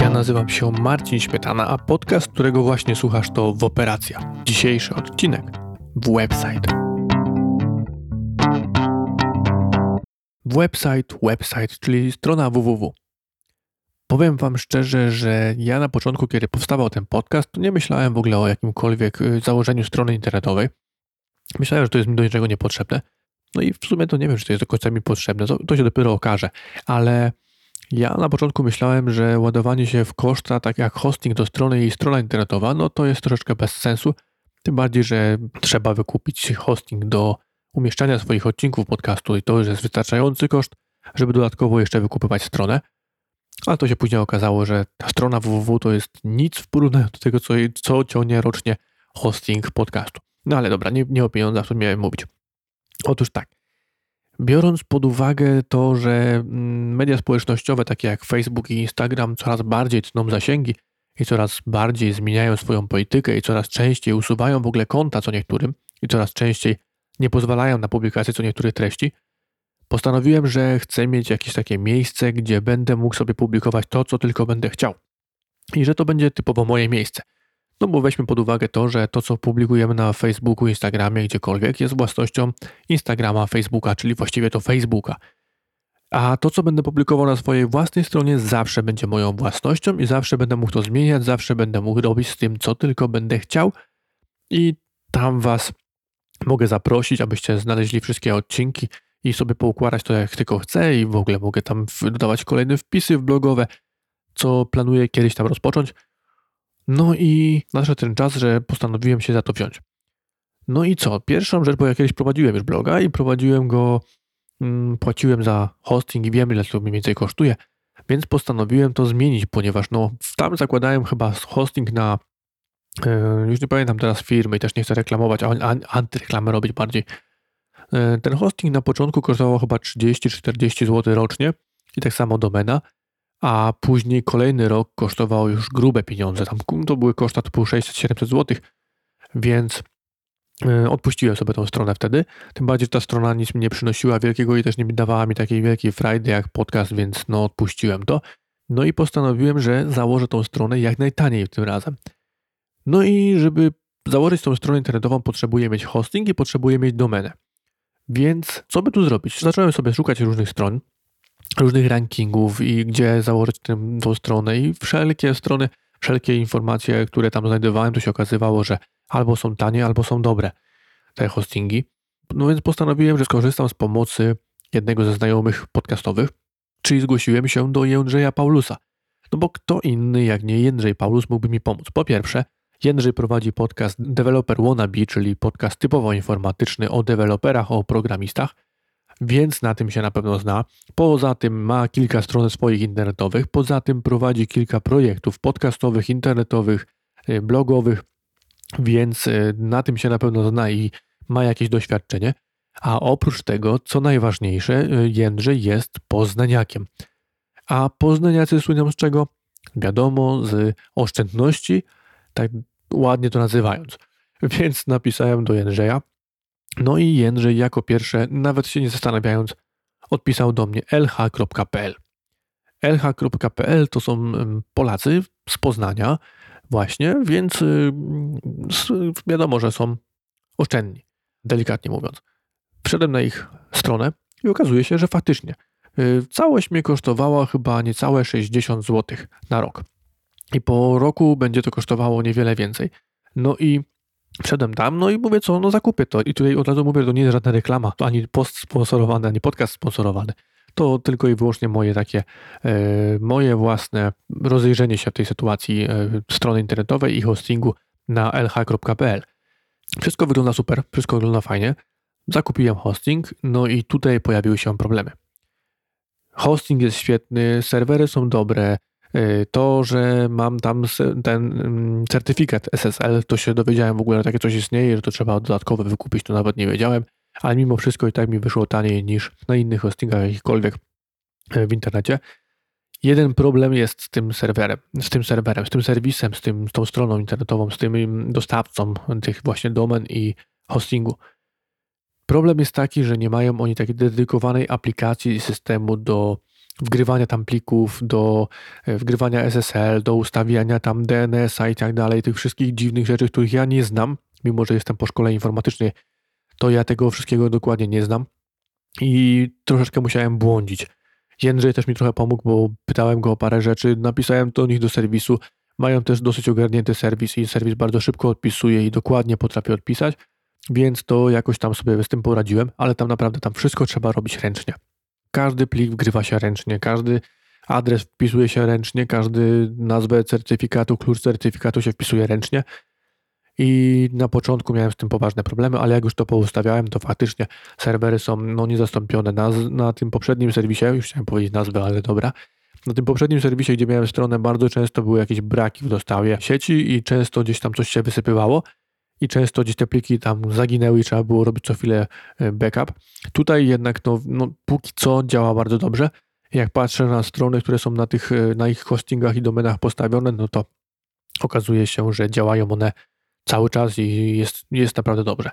Ja nazywam się Marcin Śmietana, a podcast, którego właśnie słuchasz to w Operacja. Dzisiejszy odcinek w website. Website, website, czyli strona www. Powiem Wam szczerze, że ja na początku, kiedy powstawał ten podcast, nie myślałem w ogóle o jakimkolwiek y, założeniu strony internetowej. Myślałem, że to jest mi do niczego niepotrzebne. No i w sumie to nie wiem, czy to jest do końca mi potrzebne, to się dopiero okaże, ale ja na początku myślałem, że ładowanie się w koszta, tak jak hosting do strony i strona internetowa, no to jest troszeczkę bez sensu. Tym bardziej, że trzeba wykupić hosting do umieszczania swoich odcinków podcastu i to już jest wystarczający koszt, żeby dodatkowo jeszcze wykupywać stronę. Ale to się później okazało, że ta strona www to jest nic w porównaniu do tego, co, co ciągnie rocznie hosting podcastu. No ale dobra, nie, nie o pieniądzach, to miałem mówić. Otóż tak, Biorąc pod uwagę to, że mm, media społecznościowe takie jak Facebook i Instagram coraz bardziej tną zasięgi i coraz bardziej zmieniają swoją politykę i coraz częściej usuwają w ogóle konta co niektórym i coraz częściej nie pozwalają na publikację co niektórych treści, postanowiłem, że chcę mieć jakieś takie miejsce, gdzie będę mógł sobie publikować to, co tylko będę chciał. I że to będzie typowo moje miejsce. No bo weźmy pod uwagę to, że to, co publikujemy na Facebooku, Instagramie, gdziekolwiek, jest własnością Instagrama, Facebooka, czyli właściwie to Facebooka. A to, co będę publikował na swojej własnej stronie, zawsze będzie moją własnością i zawsze będę mógł to zmieniać, zawsze będę mógł robić z tym, co tylko będę chciał. I tam Was mogę zaprosić, abyście znaleźli wszystkie odcinki i sobie poukładać to, jak tylko chcę, i w ogóle mogę tam dodawać kolejne wpisy w blogowe, co planuję kiedyś tam rozpocząć. No i nadszedł ten czas, że postanowiłem się za to wziąć. No i co? Pierwszą rzecz, bo ja kiedyś prowadziłem już bloga i prowadziłem go, mm, płaciłem za hosting i wiem, ile to mniej więcej kosztuje, więc postanowiłem to zmienić, ponieważ no, tam zakładałem chyba hosting na, yy, już nie pamiętam teraz firmy i też nie chcę reklamować, a antyreklamę robić bardziej. Yy, ten hosting na początku kosztował chyba 30-40 zł rocznie i tak samo domena a później kolejny rok kosztował już grube pieniądze. Tam to były koszta typu 600-700 zł, więc e, odpuściłem sobie tą stronę wtedy. Tym bardziej, że ta strona nic mi nie przynosiła wielkiego i też nie dawała mi takiej wielkiej frajdy jak podcast, więc no odpuściłem to. No i postanowiłem, że założę tą stronę jak najtaniej tym razem. No i żeby założyć tą stronę internetową, potrzebuję mieć hosting i potrzebuję mieć domenę. Więc co by tu zrobić? Zacząłem sobie szukać różnych stron różnych rankingów i gdzie założyć tę, tą stronę i wszelkie strony, wszelkie informacje, które tam znajdowałem, to się okazywało, że albo są tanie, albo są dobre te hostingi. No więc postanowiłem, że skorzystam z pomocy jednego ze znajomych podcastowych, czyli zgłosiłem się do Jędrzeja Paulusa. No bo kto inny jak nie Jędrzej Paulus mógłby mi pomóc? Po pierwsze, Jędrzej prowadzi podcast Developer Wannabe, czyli podcast typowo informatyczny o deweloperach, o programistach więc na tym się na pewno zna. Poza tym ma kilka stron swoich internetowych, poza tym prowadzi kilka projektów podcastowych, internetowych, y, blogowych, więc y, na tym się na pewno zna i ma jakieś doświadczenie. A oprócz tego, co najważniejsze, y, Jędrzej jest poznaniakiem. A poznaniacy słyną z czego? Wiadomo, z oszczędności, tak ładnie to nazywając. Więc napisałem do Jędrzeja, no i Jędrzej jako pierwsze, nawet się nie zastanawiając, odpisał do mnie lh.pl. lh.pl to są Polacy z Poznania właśnie, więc y, wiadomo, że są oszczędni, delikatnie mówiąc. Wszedłem na ich stronę i okazuje się, że faktycznie y, całość mnie kosztowała chyba niecałe 60 zł na rok. I po roku będzie to kosztowało niewiele więcej. No i Wszedłem tam, no i mówię, co, no zakupię to. I tutaj od razu mówię, to nie jest żadna reklama, to ani post sponsorowany, ani podcast sponsorowany. To tylko i wyłącznie moje takie, e, moje własne rozejrzenie się w tej sytuacji e, strony internetowej i hostingu na lh.pl. Wszystko wygląda super, wszystko wygląda fajnie. Zakupiłem hosting, no i tutaj pojawiły się problemy. Hosting jest świetny, serwery są dobre, to, że mam tam ten mm, certyfikat SSL, to się dowiedziałem w ogóle, że takie coś istnieje, że to trzeba dodatkowo wykupić, to nawet nie wiedziałem, ale mimo wszystko i tak mi wyszło taniej niż na innych hostingach jakichkolwiek y, w internecie. Jeden problem jest z tym serwerem, z tym serwerem, z tym serwisem, z, tym, z tą stroną internetową, z tym dostawcą tych właśnie domen i hostingu. Problem jest taki, że nie mają oni takiej dedykowanej aplikacji systemu do wgrywania tam plików, do e, wgrywania SSL, do ustawiania tam DNS-a i tak dalej, tych wszystkich dziwnych rzeczy, których ja nie znam, mimo że jestem po szkole informatycznej, to ja tego wszystkiego dokładnie nie znam i troszeczkę musiałem błądzić. Jędrzej też mi trochę pomógł, bo pytałem go o parę rzeczy, napisałem do nich do serwisu, mają też dosyć ogarnięty serwis i serwis bardzo szybko odpisuje i dokładnie potrafi odpisać, więc to jakoś tam sobie z tym poradziłem, ale tam naprawdę tam wszystko trzeba robić ręcznie. Każdy plik wgrywa się ręcznie, każdy adres wpisuje się ręcznie, każdy nazwę certyfikatu, klucz certyfikatu się wpisuje ręcznie. I na początku miałem z tym poważne problemy, ale jak już to poustawiałem, to faktycznie serwery są no, niezastąpione. Na, na tym poprzednim serwisie, już chciałem powiedzieć nazwę, ale dobra, na tym poprzednim serwisie, gdzie miałem stronę, bardzo często były jakieś braki w dostawie sieci i często gdzieś tam coś się wysypywało i często gdzieś te pliki tam zaginęły i trzeba było robić co chwilę e, backup. Tutaj jednak no, no póki co działa bardzo dobrze. Jak patrzę na strony, które są na tych, e, na ich hostingach i domenach postawione, no to okazuje się, że działają one cały czas i jest, jest naprawdę dobrze.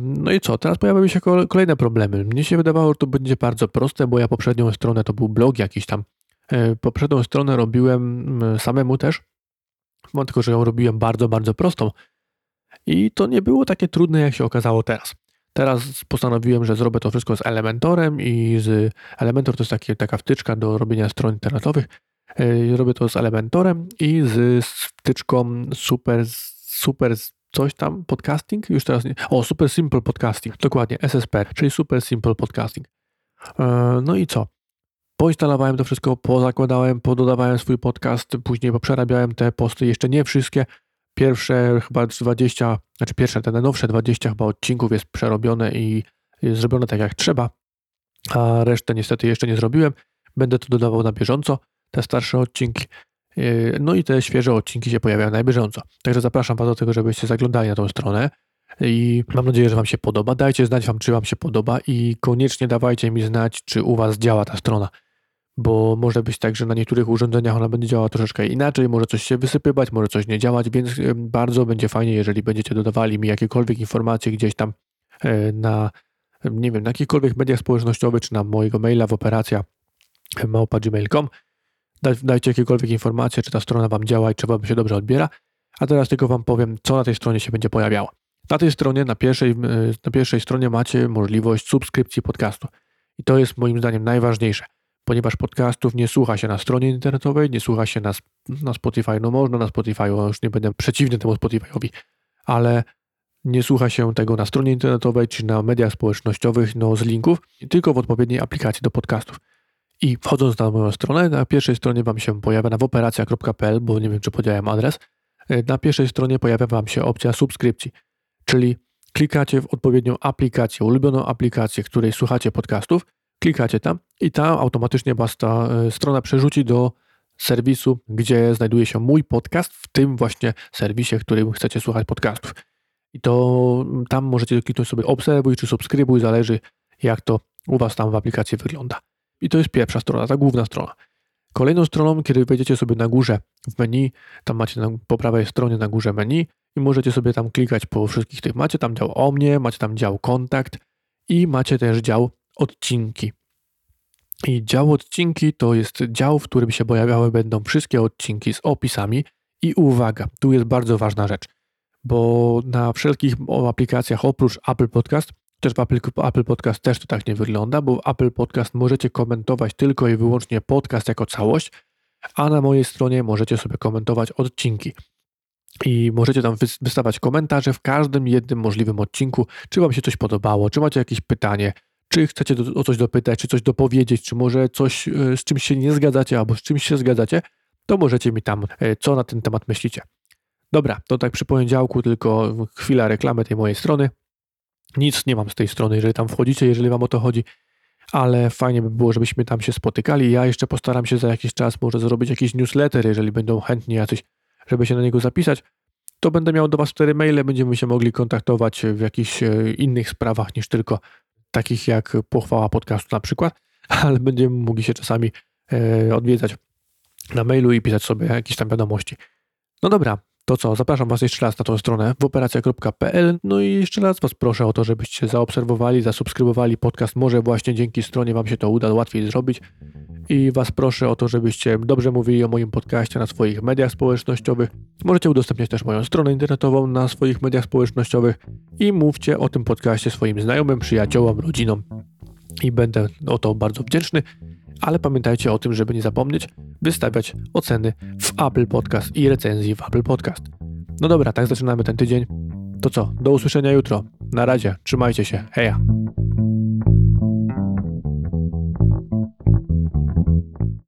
No i co, teraz pojawiają się kolejne problemy. Mnie się wydawało, że to będzie bardzo proste, bo ja poprzednią stronę, to był blog jakiś tam, e, poprzednią stronę robiłem samemu też, tylko że ją robiłem bardzo, bardzo prostą i to nie było takie trudne, jak się okazało teraz. Teraz postanowiłem, że zrobię to wszystko z Elementorem i z Elementor to jest takie, taka wtyczka do robienia stron internetowych. E, robię to z Elementorem i z wtyczką Super, super coś tam podcasting, już teraz nie. O, Super Simple Podcasting, dokładnie, SSP, czyli Super Simple Podcasting. E, no i co? Poinstalowałem to wszystko, pozakładałem, pododawałem swój podcast, później poprzerabiałem te posty, jeszcze nie wszystkie, Pierwsze chyba 20, znaczy pierwsze, te najnowsze 20 chyba odcinków jest przerobione i jest zrobione tak jak trzeba, a resztę niestety jeszcze nie zrobiłem. Będę to dodawał na bieżąco, te starsze odcinki. Yy, no i te świeże odcinki się pojawiają na bieżąco. Także zapraszam Was do tego, żebyście zaglądali na tą stronę i mam nadzieję, że Wam się podoba. Dajcie znać Wam, czy Wam się podoba i koniecznie dawajcie mi znać, czy u Was działa ta strona bo może być tak, że na niektórych urządzeniach ona będzie działała troszeczkę inaczej, może coś się wysypywać, może coś nie działać, więc bardzo będzie fajnie, jeżeli będziecie dodawali mi jakiekolwiek informacje gdzieś tam e, na, nie wiem, na jakichkolwiek mediach społecznościowych, czy na mojego maila w operacja małpa.gmail.com. Dajcie jakiekolwiek informacje, czy ta strona Wam działa i czy Wam się dobrze odbiera. A teraz tylko Wam powiem, co na tej stronie się będzie pojawiało. Na tej stronie, na pierwszej, e, na pierwszej stronie macie możliwość subskrypcji podcastu. I to jest moim zdaniem najważniejsze ponieważ podcastów nie słucha się na stronie internetowej, nie słucha się na, na Spotify. No można na Spotify, już nie będę przeciwny temu Spotify'owi, ale nie słucha się tego na stronie internetowej czy na mediach społecznościowych, no z linków, tylko w odpowiedniej aplikacji do podcastów. I wchodząc na moją stronę, na pierwszej stronie Wam się pojawia na operacja.pl, bo nie wiem, czy podziałem adres. E, na pierwszej stronie pojawia Wam się opcja subskrypcji, czyli klikacie w odpowiednią aplikację, ulubioną aplikację, której słuchacie podcastów klikacie tam i tam automatycznie Was ta e, strona przerzuci do serwisu, gdzie znajduje się mój podcast, w tym właśnie serwisie, w którym chcecie słuchać podcastów. I to tam możecie kliknąć sobie obserwuj czy subskrybuj, zależy jak to u Was tam w aplikacji wygląda. I to jest pierwsza strona, ta główna strona. Kolejną stroną, kiedy wejdziecie sobie na górze w menu, tam macie na, po prawej stronie na górze menu i możecie sobie tam klikać po wszystkich tych. Macie tam dział o mnie, macie tam dział kontakt i macie też dział odcinki. I dział odcinki to jest dział, w którym się pojawiały będą wszystkie odcinki z opisami. I uwaga, tu jest bardzo ważna rzecz, bo na wszelkich aplikacjach oprócz Apple Podcast, też w Apple, Apple Podcast też to tak nie wygląda, bo w Apple Podcast możecie komentować tylko i wyłącznie podcast jako całość, a na mojej stronie możecie sobie komentować odcinki. I możecie tam wystawać komentarze w każdym jednym możliwym odcinku, czy Wam się coś podobało, czy macie jakieś pytanie, czy chcecie do, o coś dopytać, czy coś dopowiedzieć, czy może coś, e, z czymś się nie zgadzacie, albo z czymś się zgadzacie, to możecie mi tam, e, co na ten temat myślicie. Dobra, to tak przy poniedziałku tylko chwila reklamy tej mojej strony. Nic nie mam z tej strony, jeżeli tam wchodzicie, jeżeli wam o to chodzi, ale fajnie by było, żebyśmy tam się spotykali. Ja jeszcze postaram się za jakiś czas może zrobić jakiś newsletter, jeżeli będą chętni jacyś, żeby się na niego zapisać. To będę miał do Was cztery maile, będziemy się mogli kontaktować w jakichś e, innych sprawach niż tylko takich jak pochwała podcastu na przykład, ale będziemy mogli się czasami e, odwiedzać na mailu i pisać sobie jakieś tam wiadomości. No dobra, To co, zapraszam Was jeszcze raz na tą stronę operacja.pl. No i jeszcze raz Was proszę o to, żebyście zaobserwowali, zasubskrybowali podcast. Może właśnie dzięki stronie Wam się to uda łatwiej zrobić. I Was proszę o to, żebyście dobrze mówili o moim podcaście na swoich mediach społecznościowych. Możecie udostępniać też moją stronę internetową na swoich mediach społecznościowych i mówcie o tym podcaście swoim znajomym, przyjaciołom, rodzinom. I będę o to bardzo wdzięczny ale pamiętajcie o tym, żeby nie zapomnieć wystawiać oceny w Apple Podcast i recenzji w Apple Podcast. No dobra, tak zaczynamy ten tydzień. To co, do usłyszenia jutro. Na razie, trzymajcie się. Heja.